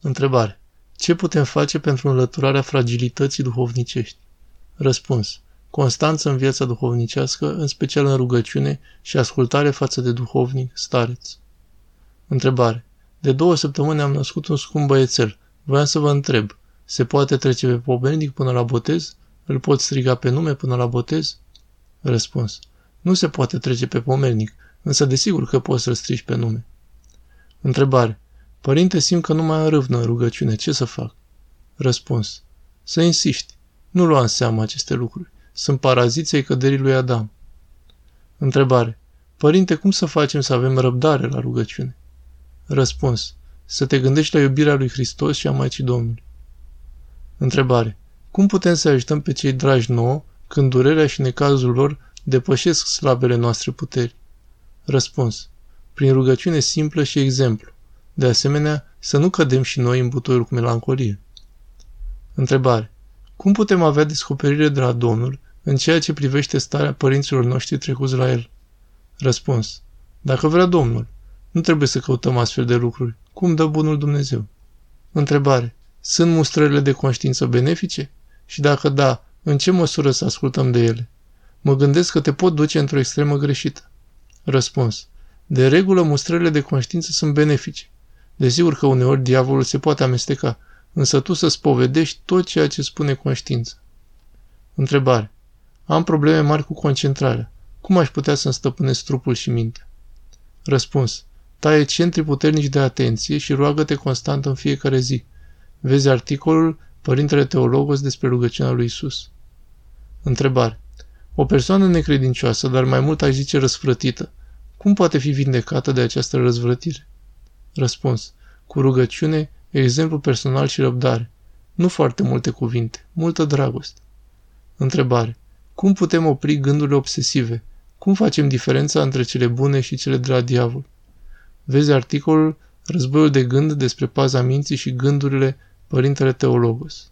Întrebare. Ce putem face pentru înlăturarea fragilității duhovnicești? Răspuns. Constanță în viața duhovnicească, în special în rugăciune și ascultare față de duhovnic, stareț. Întrebare. De două săptămâni am născut un scump băiețel. Voiam să vă întreb. Se poate trece pe pomernic până la botez? Îl pot striga pe nume până la botez? Răspuns. Nu se poate trece pe pomernic, însă desigur că poți să-l strigi pe nume. Întrebare. Părinte, simt că nu mai râvnă în rugăciune. Ce să fac? Răspuns. Să insiști. Nu lua în seamă aceste lucruri. Sunt paraziții căderii lui Adam. Întrebare. Părinte, cum să facem să avem răbdare la rugăciune? Răspuns. Să te gândești la iubirea lui Hristos și a Maicii Domnului. Întrebare. Cum putem să ajutăm pe cei dragi nouă când durerea și necazul lor depășesc slabele noastre puteri? Răspuns. Prin rugăciune simplă și exemplu. De asemenea, să nu cădem și noi în butoiul cu melancolie. Întrebare. Cum putem avea descoperire de la Domnul în ceea ce privește starea părinților noștri trecuți la El? Răspuns. Dacă vrea Domnul, nu trebuie să căutăm astfel de lucruri. Cum dă bunul Dumnezeu? Întrebare. Sunt mustrările de conștiință benefice? Și dacă da, în ce măsură să ascultăm de ele? Mă gândesc că te pot duce într-o extremă greșită. Răspuns. De regulă, mustrările de conștiință sunt benefice. Desigur că uneori diavolul se poate amesteca, însă tu să spovedești tot ceea ce spune conștiința. Întrebare. Am probleme mari cu concentrarea. Cum aș putea să-mi stăpânesc trupul și mintea? Răspuns. Taie centri puternici de atenție și roagă-te constant în fiecare zi. Vezi articolul Părintele Teologos despre rugăciunea lui Isus. Întrebare. O persoană necredincioasă, dar mai mult aș zice răsfrătită, cum poate fi vindecată de această răzvrătire? Răspuns. Cu rugăciune, exemplu personal și răbdare. Nu foarte multe cuvinte, multă dragoste. Întrebare. Cum putem opri gândurile obsesive? Cum facem diferența între cele bune și cele de la diavol? Vezi articolul Războiul de gând despre paza minții și gândurile Părintele Teologos.